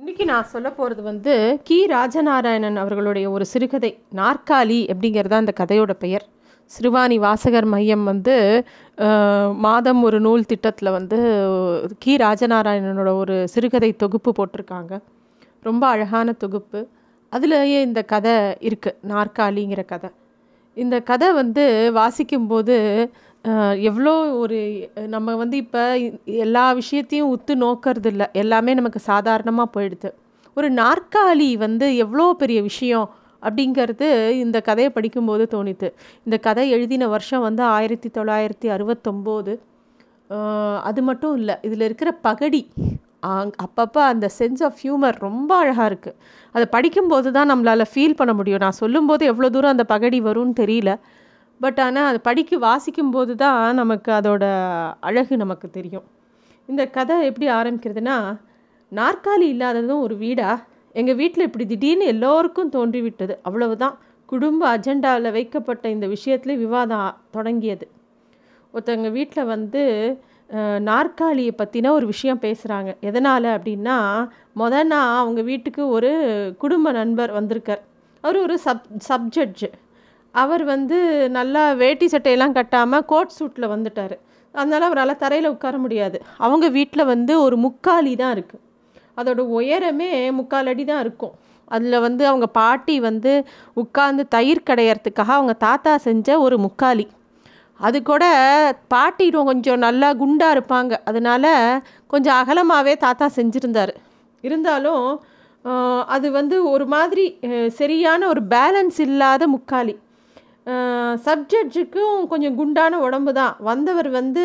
இன்னைக்கு நான் சொல்ல போகிறது வந்து கி. ராஜநாராயணன் அவர்களுடைய ஒரு சிறுகதை நாற்காலி அப்படிங்கிறது அந்த கதையோட பெயர். சிறுவாணி வாசகர் மையம் வந்து மாதம் ஒரு நூல் திட்டத்தில் வந்து கி. ராஜநாராயணனோட ஒரு சிறுகதை தொகுப்பு போட்டிருக்காங்க. ரொம்ப அழகான தொகுப்பு. அதுலேயே இந்த கதை இருக்குது நாற்காலிங்கிற கதை. இந்த கதை வந்து வாசிக்கும்போது எவ்வளோ ஒரு நம்ம வந்து இப்போ எல்லா விஷயத்தையும் உத்து நோக்கிறது இல்லை எல்லாமே நமக்கு சாதாரணமாக போயிடுது. ஒரு நாற்காலி வந்து எவ்வளோ பெரிய விஷயம் அப்படிங்கிறது இந்த கதையை படிக்கும்போது தோணித்து இந்த கதை எழுதின வருஷம் வந்து ஆயிரத்தி தொள்ளாயிரத்தி அறுபத்தொம்போது. அது மட்டும் இல்லை இதில் இருக்கிற பகடி அங் அப்பப்போ அந்த சென்ஸ் ஆஃப் ஹியூமர் ரொம்ப அழகாக இருக்குது அதை படிக்கும்போது தான் நம்மளால் ஃபீல் பண்ண முடியும். நான் சொல்லும்போது எவ்வளோ தூரம் அந்த பகடி வரும்னு தெரியல. பட் ஆனால் அது படிக்க வாசிக்கும்போது தான் நமக்கு அதோட அழகு நமக்கு தெரியும். இந்த கதை எப்படி ஆரம்பிக்கிறதுனா நாற்காலி இல்லாததும் ஒரு வீடா எங்கள் வீட்டில் இப்படி திடீர்னு எல்லோருக்கும் தோன்றிவிட்டது. அவ்வளவுதான். குடும்ப அஜெண்டாவில் வைக்கப்பட்ட இந்த விஷயத்துல விவாதம் தொடங்கியது. ஒருத்தவங்க வீட்டில் வந்து நாற்காலியை பற்றின ஒரு விஷயம் பேசுகிறாங்க எதனால் அப்படின்னா முத நான் அவங்க வீட்டுக்கு ஒரு குடும்ப நண்பர் வந்திருக்கார். அவர் ஒரு சப் சப்ஜட்ஜு அவர் வந்து நல்லா வேட்டி சட்டையெல்லாம் கட்டாமல் கோட் சூட்டில் வந்துட்டார். அதனால் அவரால் தரையில் உட்கார முடியாது. அவங்க வீட்டில் வந்து ஒரு முக்காலி தான் இருக்குது அதோட உயரமே முக்கால் அடி தான் இருக்கும். அதில் வந்து அவங்க பாட்டி வந்து உட்கார்ந்து தயிர் கடையறதுக்காக அவங்க தாத்தா செஞ்ச ஒரு முக்காலி. அது கூட பாட்டி கொஞ்சம் நல்லா குண்டாக இருப்பாங்க. அதனால கொஞ்சம் அகலமாகவே தாத்தா செஞ்சுருந்தார். இருந்தாலும் அது வந்து ஒரு மாதிரி சரியான ஒரு பேலன்ஸ் இல்லாத முக்காலி. சப்ஜெக்டுக்கும் கொஞ்சம் குண்டான உடம்பு தான். வந்தவர் வந்து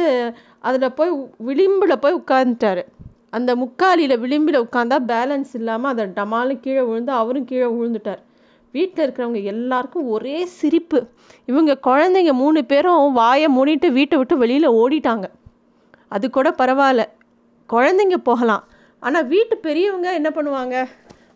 அதில் போய் விளிம்பில் போய் உட்காந்துட்டாரு அந்த முக்காலியில் விளிம்பில் உட்காந்தா பேலன்ஸ் இல்லாமல் அதை டமாலும் கீழே விழுந்து அவரும் கீழே விழுந்துட்டார். வீட்டில் இருக்கிறவங்க எல்லாருக்கும் ஒரே சிரிப்பு. இவங்க குழந்தைங்க மூணு பேரும் வாயை மூடிட்டு வீட்டை விட்டு வெளியில் ஓடிட்டாங்க. அது கூட பரவாயில்ல. குழந்தைங்க போகலாம். ஆனால் வீட்டு பெரியவங்க என்ன பண்ணுவாங்க?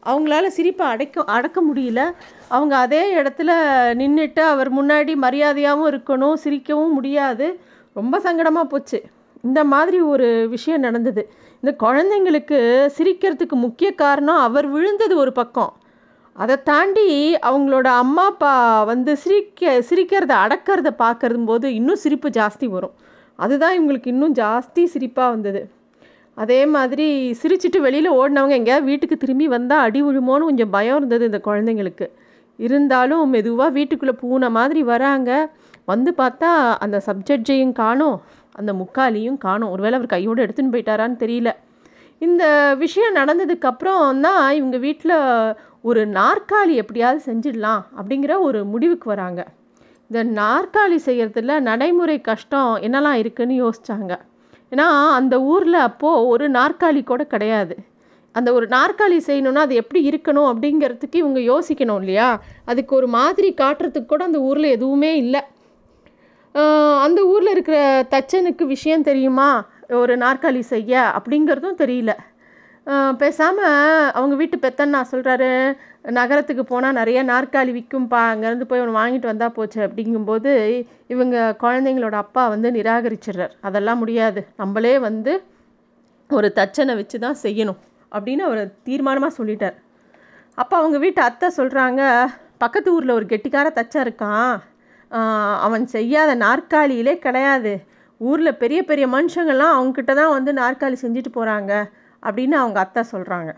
அவங்களால சிரிப்பை அடைக்க அடக்க முடியல. அவங்க அதே இடத்துல நின்றுட்டு அவர் முன்னாடி மரியாதையாகவும் இருக்கணும் சிரிக்கவும் முடியாது. ரொம்ப சங்கடமாக போச்சு. இந்த மாதிரி ஒரு விஷயம் நடந்தது. இந்த குழந்தைங்களுக்கு சிரிக்கிறதுக்கு முக்கிய காரணம் அவர் விழுந்தது ஒரு பக்கம். அதை தாண்டி அவங்களோட அம்மா அப்பா வந்து சிரிக்க சிரிக்கிறத அடக்கிறத பார்க்கறது போது இன்னும் சிரிப்பு ஜாஸ்தி வரும். அதுதான் இவங்களுக்கு இன்னும் ஜாஸ்தி சிரிப்பாக வந்தது. அதே மாதிரி சிரிச்சிட்டு வெளியில் ஓடினவங்க எங்கேயாவது வீட்டுக்கு திரும்பி வந்தால் அடி விழுமோன்னு கொஞ்சம் பயம் இருந்தது இந்த குழந்தைங்களுக்கு. இருந்தாலும் மெதுவாக வீட்டுக்குள்ளே பூனை மாதிரி வராங்க. வந்து பார்த்தா அந்த சப்ஜெக்டையும் காணும். அந்த முக்காலியும் காணும். ஒருவேளை அவர் கையோடு எடுத்துன்னு போயிட்டாரான்னு தெரியல. இந்த விஷயம் நடந்ததுக்கப்புறம் தான் இவங்க வீட்டில் ஒரு நாற்காலி எப்படியாவது செஞ்சிடலாம் அப்படிங்கிற ஒரு முடிவுக்கு வராங்க. இந்த நாற்காலி செய்கிறதுல நடைமுறை கஷ்டம் என்னெல்லாம் இருக்குன்னு யோசித்தாங்க ஏன்னா அந்த ஊரில் அப்போது ஒரு நாற்காலி கூட கிடையாது. அந்த ஒரு நாற்காலி செய்யணும்னா அது எப்படி இருக்கணும் அப்படிங்கிறதுக்கு இவங்க யோசிக்கணும் இல்லையா? அதுக்கு ஒரு மாதிரி காட்டுறதுக்கு கூட அந்த ஊரில் எதுவுமே இல்லை. அந்த ஊரில் இருக்கிற தச்சனுக்கு விஷயம் தெரியுமா? ஒரு நாற்காலி செய்ய அப்படிங்கிறதும் தெரியல. பேசாமல் அவங்க வீட்டு பெத்தன்னா சொல்கிறாரு நகரத்துக்கு போனால் நிறைய நாற்காலி விற்கும்பா அங்கேருந்து போய் ஒன்று வாங்கிட்டு வந்தால் போச்சு அப்படிங்கும்போது இவங்க குழந்தைங்களோட அப்பா வந்து நிராகரிச்சிடுறார். அதெல்லாம் முடியாது. நம்மளே வந்து ஒரு தச்சனை வச்சு தான் செய்யணும் அப்படின்னு அவர் தீர்மானமாக சொல்லிட்டார். அப்போ அவங்க வீட்டு அத்தை சொல்கிறாங்க பக்கத்து ஊரில் ஒரு கெட்டிக்கார தச்சா இருக்கான். அவன் செய்யாத நாற்காலியிலே கிடையாது. ஊரில் பெரிய பெரிய மனுஷங்கள்லாம் அவங்கக்கிட்ட தான் வந்து நாற்காலி செஞ்சுட்டு போகிறாங்க அப்படின்னு அவங்க அத்தை சொல்கிறாங்க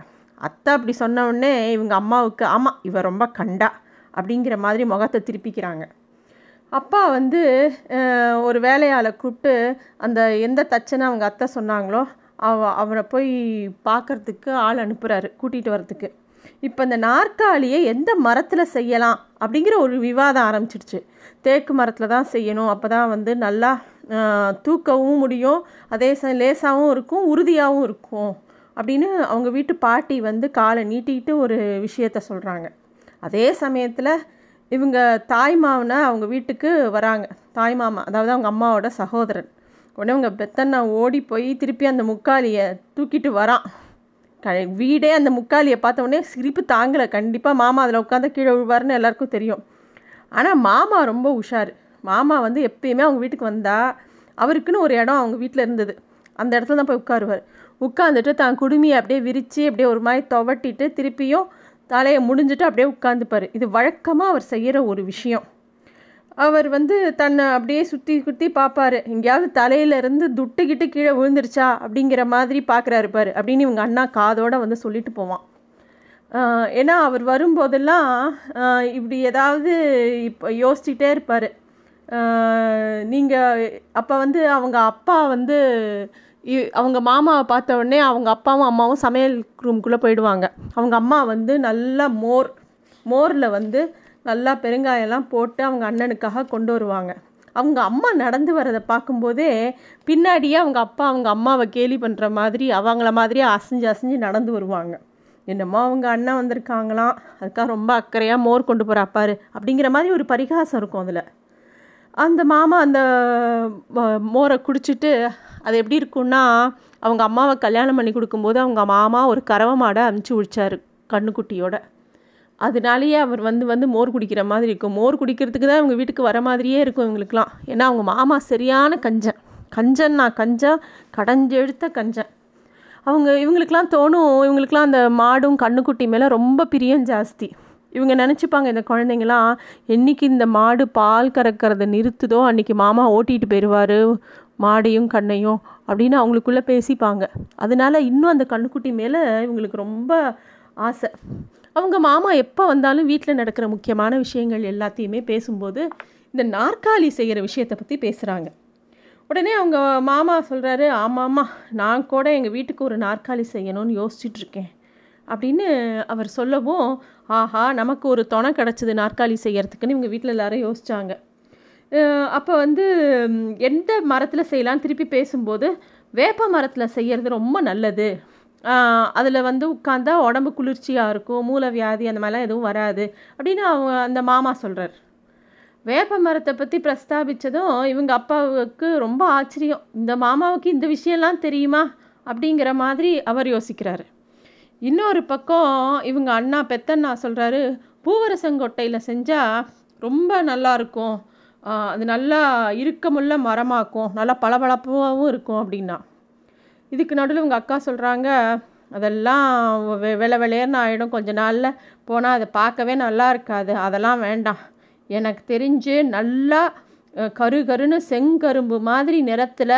அத்தை அப்படி சொன்ன உடனே இவங்க அம்மாவுக்கு ஆமாம் இவ ரொம்ப கண்டா அப்படிங்கிற மாதிரி முகத்தை திருப்பிக்கிறாங்க. அப்பா வந்து ஒரு வேலையாளை கூப்பிட்டு அந்த எந்த தச்சனை அவங்க அத்தை சொன்னாங்களோ அவ அவரை போய் பார்க்கறதுக்கு ஆள் அனுப்புகிறாரு கூட்டிகிட்டு வரத்துக்கு இப்போ இந்த நாற்காலியை எந்த மரத்தில் செய்யலாம் அப்படிங்கிற ஒரு விவாதம் ஆரம்பிச்சிடுச்சு. தேக்கு மரத்தில் தான் செய்யணும். அப்போ தான் வந்து நல்லா தூக்கவும் முடியும். அதே ச லேசாகவும் இருக்கும் உறுதியாகவும் இருக்கும். அப்படின்னு அவங்க வீட்டு பாட்டி வந்து காலை நீட்டிக்கிட்டு ஒரு விஷயத்த சொல்கிறாங்க அதே சமயத்தில் இவங்க தாய்மாவனை அவங்க வீட்டுக்கு வராங்க. தாய் மாமா அதாவது அவங்க அம்மாவோட சகோதரன். உடனே அவங்க பெத்தண்ணா ஓடி போய் திருப்பி அந்த முக்காலியை தூக்கிட்டு வரான். க வீடே அந்த முக்காலியை பார்த்த உடனே சிரிப்பு தாங்கலை. கண்டிப்பாக மாமா அதில் உட்காந்து கீழே விழுவாருன்னு எல்லாருக்கும் தெரியும். ஆனால் மாமா ரொம்ப உஷார். மாமா வந்து எப்பயுமே அவங்க வீட்டுக்கு வந்தால் அவருக்குன்னு ஒரு இடம் அவங்க வீட்டில் இருந்தது. அந்த இடத்துல தான் போய் உட்காருவார். உட்காந்துட்டு தான் குடுமியை அப்படியே விரித்து அப்படியே ஒரு மாதிரி துவட்டிட்டு திருப்பியும் தலையை முடிஞ்சிட்டு அப்படியே உட்காந்துப்பார் இது வழக்கமாக அவர் செய்கிற ஒரு விஷயம். அவர் வந்து தன்னை அப்படியே சுற்றி குத்தி பார்ப்பாரு. எங்கேயாவது தலையிலேருந்து துட்டுக்கிட்டு கீழே விழுந்துருச்சா அப்படிங்கிற மாதிரி பார்க்குறாரு பாரு. அப்படின்னு இவங்க அண்ணா காதோடு வந்து சொல்லிட்டு போவான். ஏன்னா அவர் வரும்போதெல்லாம் இப்படி ஏதாவது இப்போ யோசிச்சுட்டே இருப்பார். நீங்கள் அப்போ வந்து அவங்க அப்பா வந்து அவங்க மாமாவை பார்த்த உடனே அவங்க அப்பாவும் அம்மாவும் சமையல் ரூம்குள்ளே போயிடுவாங்க. அவங்க அம்மா வந்து நல்லா மோர் மோரில் வந்து நல்லா பெருங்காயம்லாம் போட்டு அவங்க அண்ணனுக்காக கொண்டு வருவாங்க. அவங்க அம்மா நடந்து வரதை பார்க்கும்போதே பின்னாடியே அவங்க அப்பா அவங்க அம்மாவை கேலி பண்ணுற மாதிரி அவங்கள மாதிரியே அசைஞ்சு அசைஞ்சு நடந்து வருவாங்க. என்னமோ அவங்க அண்ணன் வந்திருக்காங்களாம். அதுக்காக ரொம்ப அக்கறையாக மோர் கொண்டு போகிற அப்பாரு அப்படிங்கிற மாதிரி ஒரு பரிகாசம் இருக்கும் அதில். அந்த மாமா அந்த ம- மோரை குடிச்சிட்டு அது எப்படி இருக்கும்னா அவங்க அம்மாவை கல்யாணம் பண்ணி கொடுக்கும்போது அவங்க மாமா ஒரு கறவை மாடை அமுச்சு விழிச்சாரு கண்ணுக்குட்டியோட. அதனாலேயே அவர் வந்து வந்து மோர் குடிக்கிற மாதிரி இருக்கும். மோர் குடிக்கிறதுக்கு தான் இவங்க வீட்டுக்கு வர மாதிரியே இருக்கும் இவங்களுக்குலாம் ஏன்னா அவங்க மாமா சரியான கஞ்சன். கஞ்சன்னா கஞ்சா கடைஞ்செழுத்த கஞ்சன். அவங்க இவங்களுக்கெலாம் தோணும் இவங்களுக்கெலாம் அந்த மாடும் கண்ணுக்குட்டி மேலே ரொம்ப பிரியம் ஜாஸ்தி. இவங்க நினச்சிப்பாங்க இந்த குழந்தைங்களாம் என்னைக்கு இந்த மாடு பால் கறக்கிறத நிறுத்துதோ அன்றைக்கி மாமா ஓட்டிகிட்டு போயிடுவார் மாடையும் கண்ணையும் அப்படின்னு அவங்களுக்குள்ளே பேசிப்பாங்க. அதனால இன்னும் அந்த கண்ணுக்குட்டி மேலே இவங்களுக்கு ரொம்ப ஆசை. அவங்க மாமா எப்போ வந்தாலும் வீட்டில் நடக்கிற முக்கியமான விஷயங்கள் எல்லாத்தையுமே பேசும்போது இந்த நாற்காலி செய்கிற விஷயத்தை பற்றி பேசுகிறாங்க உடனே அவங்க மாமா சொல்கிறாரு ஆமாம்மா நான் கூட எங்கள் வீட்டுக்கு ஒரு நாற்காலி செய்யணும்னு யோசிச்சுட்ருக்கேன். அப்படின்னு அவர் சொல்லவும் ஆஹா நமக்கு ஒரு துணை கிடச்சிது நாற்காலி செய்கிறதுக்குன்னு இவங்க வீட்டில் எல்லாரும் யோசிச்சாங்க. அப்போ வந்து எந்த மரத்தில் செய்யலாம்னு திருப்பி பேசும்போது வேப்ப மரத்தில் செய்கிறது ரொம்ப நல்லது. அதில் வந்து உட்காந்தா உடம்பு குளிர்ச்சியாக இருக்கும் மூல வியாதி அந்த மாதிரிலாம் எதுவும் வராது அப்படின்னு அவங்க அந்த மாமா சொல்கிறார் வேப்ப மரத்தை பற்றி பிரஸ்தாபித்ததும் இவங்க அப்பாவுக்கு ரொம்ப ஆச்சரியம். இந்த மாமாவுக்கு இந்த விஷயம்லாம் தெரியுமா? அப்படிங்கிற மாதிரி அவர் யோசிக்கிறாரு. இன்னொரு பக்கம் இவங்க அண்ணா பெத்தண்ணா சொல்கிறாரு பூவரசங்கொட்டையில் செஞ்சால் ரொம்ப நல்லாயிருக்கும் அது நல்லா இறுக்கமுள்ள மரமாக்கும். நல்லா பளபளப்பாகவும் இருக்கும் அப்படின்னா. இதுக்கு நடுவில் உங்கள் அக்கா சொல்கிறாங்க அதெல்லாம் வெ வெள வெளையர்னு ஆகிடும் கொஞ்ச நாளில் போனால் அதை பார்க்கவே நல்லா இருக்காது. அதெல்லாம் வேண்டாம். எனக்கு தெரிஞ்சு நல்லா கரு கருன்னு செங்கரும்பு மாதிரி நிறத்தில்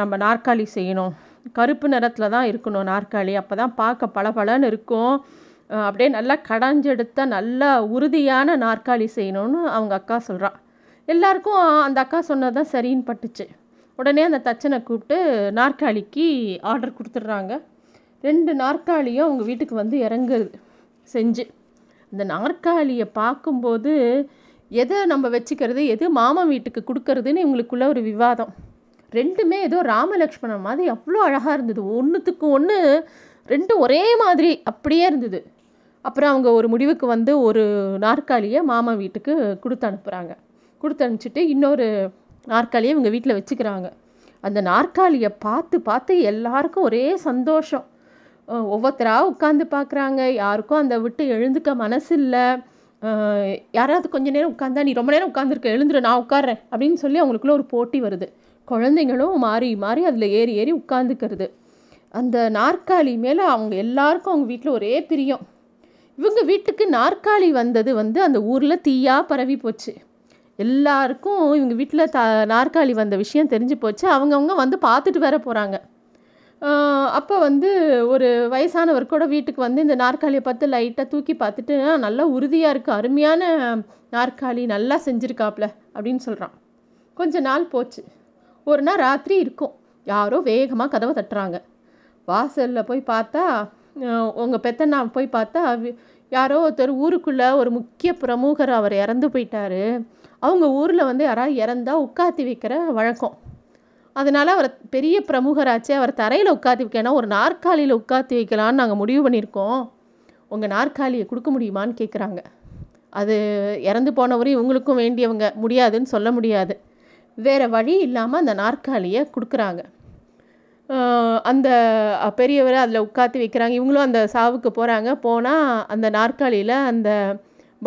நம்ம நாற்காலி செய்யணும். கருப்பு நிறத்தில் தான் இருக்கணும் நாற்காலி. அப்போ தான் பார்க்க பளபளன்னு இருக்கும். அப்படியே நல்லா கடைஞ்செடுத்த நல்லா உறுதியான நாற்காலி செய்யணும்னு அவங்க அக்கா சொல்கிறான் எல்லாருக்கும் அந்த அக்கா சொன்னது தான் சரின்னு பட்டுச்சு. உடனே அந்த தச்சனை கூப்பிட்டு நாற்காலிக்கு ஆர்டர் கொடுத்துட்றாங்க. ரெண்டு நாற்காலியும் அவங்க வீட்டுக்கு வந்து இறங்குது. செஞ்சு. அந்த நாற்காலியை பார்க்கும்போது எதை நம்ம வச்சுக்கிறது எது மாமன் வீட்டுக்கு கொடுக்கறதுன்னு இவங்களுக்குள்ள ஒரு விவாதம். ரெண்டுமே ஏதோ ராமலக்ஷ்மணன் மாதிரி அவ்வளோ அழகாக இருந்தது. ஒன்றுத்துக்கு ஒன்று ரெண்டும் ஒரே மாதிரி அப்படியே இருந்தது. அப்புறம் அவங்க ஒரு முடிவுக்கு வந்து ஒரு நாற்காலியை மாமா வீட்டுக்கு கொடுத்து அனுப்புகிறாங்க கொடுத்து அனுப்பிச்சிட்டு இன்னொரு நாற்காலியை இவங்க வீட்டில் வச்சுக்கிறாங்க. அந்த நாற்காலியை பார்த்து பார்த்து எல்லாருக்கும் ஒரே சந்தோஷம். ஒவ்வொருத்தராக உட்காந்து பார்க்குறாங்க. யாருக்கும் அந்த விட்டு எழுந்துக்க மனசு இல்லை யாராவது கொஞ்ச நேரம் உட்காந்தா நீ ரொம்ப நேரம் உட்காந்துருக்க எழுந்துரு நான் உட்காடுறேன் அப்படின்னு சொல்லி அவங்களுக்குள்ள ஒரு போட்டி வருது. குழந்தைங்களும் மாறி மாறி அதில் ஏறி ஏறி உட்காந்துக்கிறது அந்த நாற்காலி மேலே அவங்க எல்லாருக்கும் அவங்க வீட்டில் ஒரே பிரியம். இவங்க வீட்டுக்கு நாற்காலி வந்தது வந்து அந்த ஊரில் தீயாக பரவி போச்சு. எல்லாருக்கும் இவங்க வீட்டில் த நாற்காலி வந்த விஷயம் தெரிஞ்சு போச்சு. அவங்கவுங்க வந்து பார்த்துட்டு வேற போகிறாங்க அப்போ வந்து ஒரு வயசானவர் கூட வீட்டுக்கு வந்து இந்த நாற்காலியை பார்த்து லைட்டாக தூக்கி பார்த்துட்டு நல்லா உறுதியாக இருக்குது அருமையான நாற்காலி நல்லா செஞ்சுருக்காப்ல அப்படின்னு சொல்கிறான் கொஞ்ச நாள் போச்சு. ஒரு நாள் ராத்திரி இருக்கும். யாரோ வேகமாக கதவை தட்டுறாங்க. வாசலில் போய் பார்த்தா உங்கள் பெத்தண்ணா போய் பார்த்தா யாரோ ஒருத்தர் ஊருக்குள்ளே ஒரு முக்கிய பிரமுகர் அவர் இறந்து போயிட்டாரு. அவங்க ஊரில் வந்து யாராவது இறந்தால் உட்காத்தி வைக்கிற வழக்கம். அதனால் அவர் பெரிய பிரமுகராச்சே அவர் தரையில் உட்காத்தி வைக்கணும் ஒரு நாற்காலியில் உட்காத்தி வைக்கலான்னு நாங்கள் முடிவு பண்ணியிருக்கோம். உங்கள் நாற்காலியை கொடுக்க முடியுமான்னு கேட்குறாங்க அது இறந்து போனவரும் இவங்களுக்கும் வேண்டியவங்க முடியாதுன்னு சொல்ல முடியாது. வேறு வழி இல்லாமல் அந்த நாற்காலியை கொடுக்குறாங்க. அந்த பெரியவர் அதில் உட்காத்தி வைக்கிறாங்க. இவங்களும் அந்த சாவுக்கு போகிறாங்க போனால் அந்த நாற்காலியில் அந்த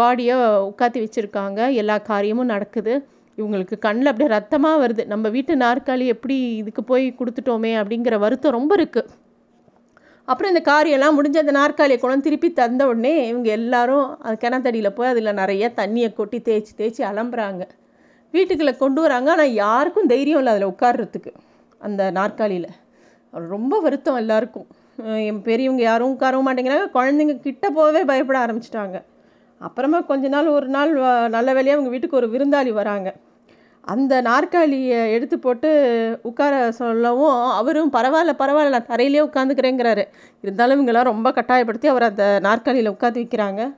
பாடியை உட்காத்தி வச்சுருக்காங்க. எல்லா காரியமும் நடக்குது. இவங்களுக்கு கண்ணில் அப்படியே ரத்தமாக வருது. நம்ம வீட்டு நாற்காலி எப்படி இதுக்கு போய் கொடுத்துட்டோமே அப்படிங்கிற வருத்தம் ரொம்ப இருக்குது அப்புறம் இந்த காரியெல்லாம் முடிஞ்ச அந்த நாற்காலியை கொண்டு திருப்பி தந்த உடனே இவங்க எல்லாரும் அது கிணத்தடியில் போய் அதில் நிறைய தண்ணியை கொட்டி தேய்ச்சி தேய்ச்சி அலம்புறாங்க. வீட்டுக்குள்ளே கொண்டு வராங்க. ஆனால் யாருக்கும் தைரியம் இல்லை அதில் உட்கார்றதுக்கு அந்த நாற்காலியில். ரொம்ப வருத்தம் எல்லாருக்கும். என் பெரியவங்க யாரும் உட்காரவும் மாட்டேங்கிறாங்க. குழந்தைங்க கிட்ட போகவே பயப்பட ஆரம்பிச்சிட்டாங்க. அப்புறமா கொஞ்ச நாள் ஒரு நாள் வ- நல்ல வேலையாக அவங்க வீட்டுக்கு ஒரு விருந்தாளி வராங்க. அந்த நாற்காலியை எடுத்து போட்டு உட்கார சொல்லவும் அவரும் பரவாயில்ல பரவாயில்ல நான் தரையிலே உட்காந்துக்கிறேங்கிறாரு. இருந்தாலும் இவங்கெல்லாம் ரொம்ப கட்டாயப்படுத்தி அவர் அந்த நாற்காலியில் உட்காந்து வைக்கிறாங்க.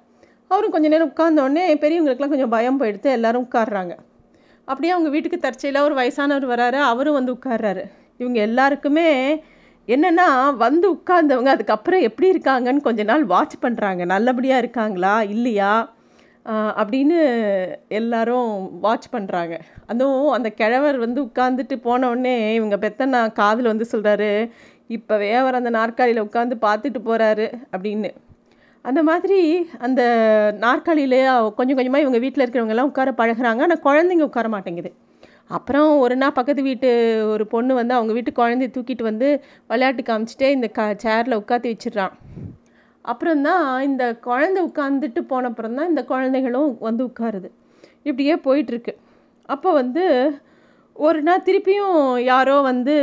அவரும் கொஞ்ச நேரம் உட்கார்ந்த உடனே பெரியவங்களுக்குலாம் கொஞ்சம் பயம் போயிடுத்து எல்லோரும் உட்காடுறாங்க அப்படியே அவங்க வீட்டுக்கு தற்செயலாக ஒரு வயசானவர் வராரு அவரும் வந்து உட்கார்றாரு. இவங்க எல்லாருக்குமே என்னென்னா வந்து உட்கார்ந்தவங்க அதுக்கப்புறம் எப்படி இருக்காங்கன்னு கொஞ்ச நாள் வாட்ச் பண்ணுறாங்க நல்லபடியாக இருக்காங்களா? இல்லையா? அப்படின்னு எல்லாரும் வாட்ச் பண்ணுறாங்க அதுவும் அந்த கிழவர் வந்து உட்காந்துட்டு போனவுடனே இவங்க பெத்தண்ணா காதில் வந்து சொல்கிறாரு இப்போவே வேவர் அந்த நாற்காலியில் உட்காந்து பார்த்துட்டு போகிறாரு அப்படின்னு. அந்த மாதிரி அந்த நாற்காலியிலே கொஞ்சம் கொஞ்சமாக இவங்க வீட்டில் இருக்கிறவங்கெல்லாம் உட்கார பழகுறாங்க. ஆனால் குழந்தைங்க உட்கார மாட்டேங்குது. அப்புறம் ஒரு நாள் பக்கத்து வீட்டு ஒரு பொண்ணு வந்து அவங்க வீட்டு குழந்தைய தூக்கிட்டு வந்து விளையாட்டு காமிச்சிட்டே இந்த க சேரில் உட்காந்து வச்சிடுறான் அப்புறம்தான் இந்த குழந்தை உட்காந்துட்டு போனப்புறம் தான் இந்த குழந்தைகளும் வந்து உட்காருது. இப்படியே போயிட்டுருக்கு. அப்போ வந்து ஒரு நாள் திருப்பியும் யாரோ வந்து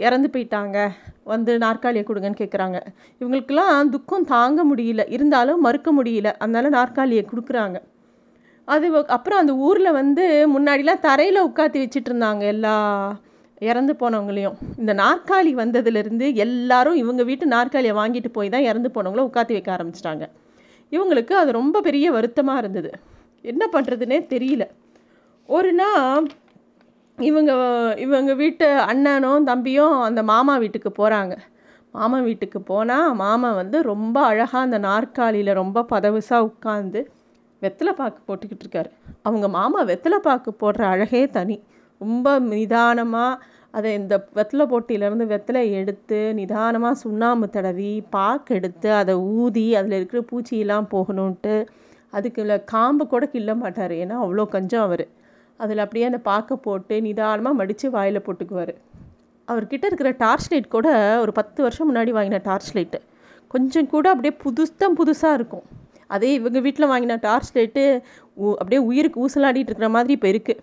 இறந்து போயிட்டாங்க. வந்து நாற்காலியை கொடுங்கன்னு கேட்குறாங்க இவங்களுக்கெல்லாம் துக்கம் தாங்க முடியல. இருந்தாலும் மறுக்க முடியல. அதனால் நாற்காலியை கொடுக்குறாங்க. அது அப்புறம் அந்த ஊரில் வந்து முன்னாடிலாம் தரையில் உட்காத்தி வச்சுட்டு இருந்தாங்க எல்லா இறந்து போனவங்களையும். இந்த நாற்காலி வந்ததுலேருந்து எல்லாரும் இவங்க வீட்டு நாற்காலியை வாங்கிட்டு போய் தான் இறந்து போனவங்கள உட்காத்தி வைக்க ஆரம்பிச்சிட்டாங்க. இவங்களுக்கு அது ரொம்ப பெரிய வருத்தமாக இருந்தது. என்ன பண்ணுறதுனே தெரியல. ஒரு நாள் இவங்க இவங்க வீட்டு அண்ணனும் தம்பியும் அந்த மாமா வீட்டுக்கு போகிறாங்க மாமா வீட்டுக்கு போனால் மாமா வந்து ரொம்ப அழகாக அந்த நாற்காலியில் ரொம்ப பதவுசாக உட்காந்து வெத்தலை பாக்கு போட்டுக்கிட்டு இருக்காரு அவங்க மாமா வெத்தலை பாக்கு போடுற அழகே தனி. ரொம்ப நிதானமாக அதை இந்த வெத்தலை போட்டியிலேருந்து வெத்தலை எடுத்து நிதானமாக சுண்ணாம்பு தடவி பாக்கு எடுத்து அதை ஊதி அதில் இருக்கிற பூச்சியெல்லாம் போகணுன்ட்டு அதுக்குள்ள காம்பு கூட கிள்ள மாட்டார். ஏன்னா அவ்வளோ கஞ்சம் அவர். அதில் அப்படியே அந்த பாக்கை போட்டு நிதானமாக மடித்து வாயில் போட்டுக்குவார். அவர்கிட்ட இருக்கிற டார்ச் லைட் கூட ஒரு பத்து வருஷம் முன்னாடி வாங்கின டார்ச் லைட்டு. கொஞ்சம் கூட அப்படியே புதுஸ்தான் புதுசாக இருக்கும். அதே இவங்க வீட்டில் வாங்கின டார்ச் லைட்டு அப்படியே உயிருக்கு ஊசலாடிட்டு இருக்கிற மாதிரி இப்போ இருக்குது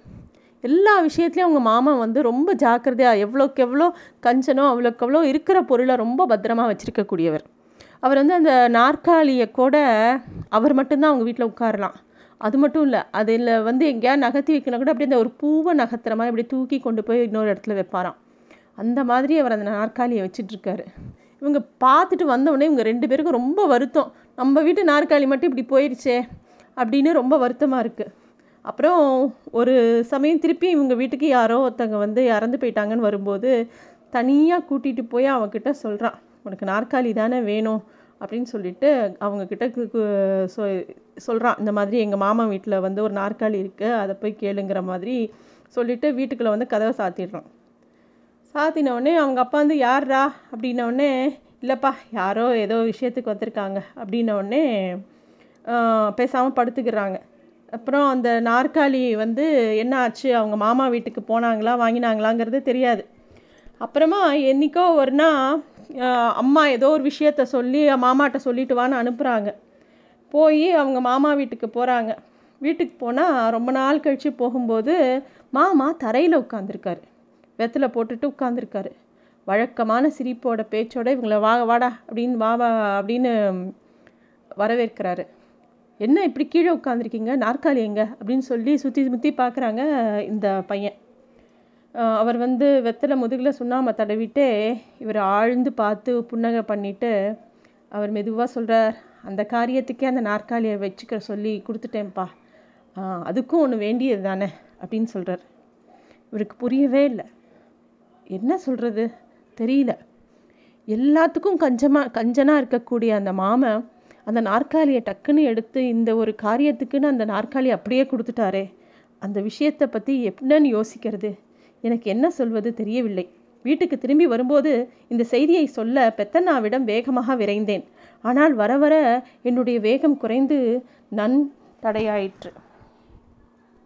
எல்லா விஷயத்துலையும் அவங்க மாமா வந்து ரொம்ப ஜாக்கிரதையாக எவ்வளோக்கு எவ்வளோ கஞ்சனோ அவ்வளோக்கு எவ்வளோ இருக்கிற பொருளை ரொம்ப பத்திரமா வச்சுருக்கக்கூடியவர். அவர் வந்து அந்த நாற்காலியை கூட அவர் மட்டும்தான் அவங்க வீட்டில் உட்காரலாம். அது மட்டும் இல்லை அதில் வந்து எங்கேயா நகர்த்தி வைக்கணும் கூட அப்படியே அந்த ஒரு பூவை நகர்த்துற மாதிரி அப்படியே தூக்கி கொண்டு போய் இன்னொரு இடத்துல வைப்பாராம். அந்த மாதிரி அவர் அந்த நாற்காலியை வச்சிட்டு இருக்காரு. இவங்க பார்த்துட்டு வந்தவொடனே இவங்க ரெண்டு பேருக்கும் ரொம்ப வருத்தம். நம்ம வீட்டு நாற்காலி மட்டும் இப்படி போயிடுச்சே அப்படின்னு ரொம்ப வருத்தமாக இருக்குது அப்புறம் ஒரு சமயம் திருப்பி இவங்க வீட்டுக்கு யாரோ ஒருத்தங்க வந்து இறந்து போயிட்டாங்கன்னு வரும்போது தனியாக கூட்டிகிட்டு போய் அவங்கக்கிட்ட சொல்கிறான் உனக்கு நாற்காலி தானே வேணும்? அப்படின்னு சொல்லிட்டு அவங்கக்கிட்ட சொ சொல்கிறான் இந்த மாதிரி எங்கள் மாமா வீட்டில் வந்து ஒரு நாற்காலி இருக்குது அதை போய் கேளுங்கிற மாதிரி சொல்லிவிட்டு வீட்டுக்குள்ளே வந்து கதவை சாத்திடுறான். சாத்தின உடனே அவங்க அப்பா வந்து யார்ரா அப்படின்ன இல்லைப்பா யாரோ ஏதோ விஷயத்துக்கு வந்திருக்காங்க. அப்படின்னோடனே பேசாமல் படுத்துக்கிறாங்க. அப்புறம் அந்த நாற்காலி வந்து என்ன ஆச்சு? அவங்க மாமா வீட்டுக்கு போனாங்களா? வாங்கினாங்களாங்கிறது தெரியாது. அப்புறமா என்றைக்கோ ஒரு நாள் அம்மா ஏதோ ஒரு விஷயத்த சொல்லி மாமாட்ட சொல்லிட்டு வான்னு அனுப்புகிறாங்க போய் அவங்க மாமா வீட்டுக்கு போகிறாங்க வீட்டுக்கு போனால் ரொம்ப நாள் கழித்து போகும்போது மாமா தரையில் உட்காந்துருக்காரு வெத்தலை போட்டுட்டு உட்காந்துருக்காரு வழக்கமான சிரிப்போட பேச்சோட இவங்கள வா வாடா அப்படின்னு வா வா அப்படின்னு வரவேற்கிறாரு. என்ன இப்படி கீழே உட்காந்துருக்கீங்க நாற்காலி எங்க? அப்படின்னு சொல்லி சுற்றி முற்றி பார்க்குறாங்க இந்த பையன். அவர் வந்து வெத்தலை முதுகில் சுண்ணாம தடவிட்டு இவர் ஆழ்ந்து பார்த்து புன்னகை பண்ணிவிட்டு அவர் மெதுவாக சொல்கிறார் அந்த காரியத்துக்கே அந்த நாற்காலியை வச்சுக்க சொல்லி கொடுத்துட்டேன்ப்பா. அதுக்கும் ஒன்று வேண்டியது தானே அப்படின்னு சொல்கிறார் இவருக்கு புரியவே இல்லை. என்ன சொல்கிறது தெரியல. எல்லாத்துக்கும் கஞ்சமாக கஞ்சனாக இருக்கக்கூடிய அந்த மாமன் அந்த நாற்காலியை டக்குன்னு எடுத்து இந்த ஒரு காரியத்துக்குன்னு அந்த நாற்காலி அப்படியே கொடுத்துட்டாரே. அந்த விஷயத்தை பற்றி என்னன்னு யோசிக்கிறது? எனக்கு என்ன சொல்வது தெரியவில்லை. வீட்டுக்கு திரும்பி வரும்போது இந்த செய்தியை சொல்ல பெத்தண்ணாவிடம் வேகமாக விரைந்தேன். ஆனால் வர வர என்னுடைய வேகம் குறைந்து நன் தடையாயிற்று.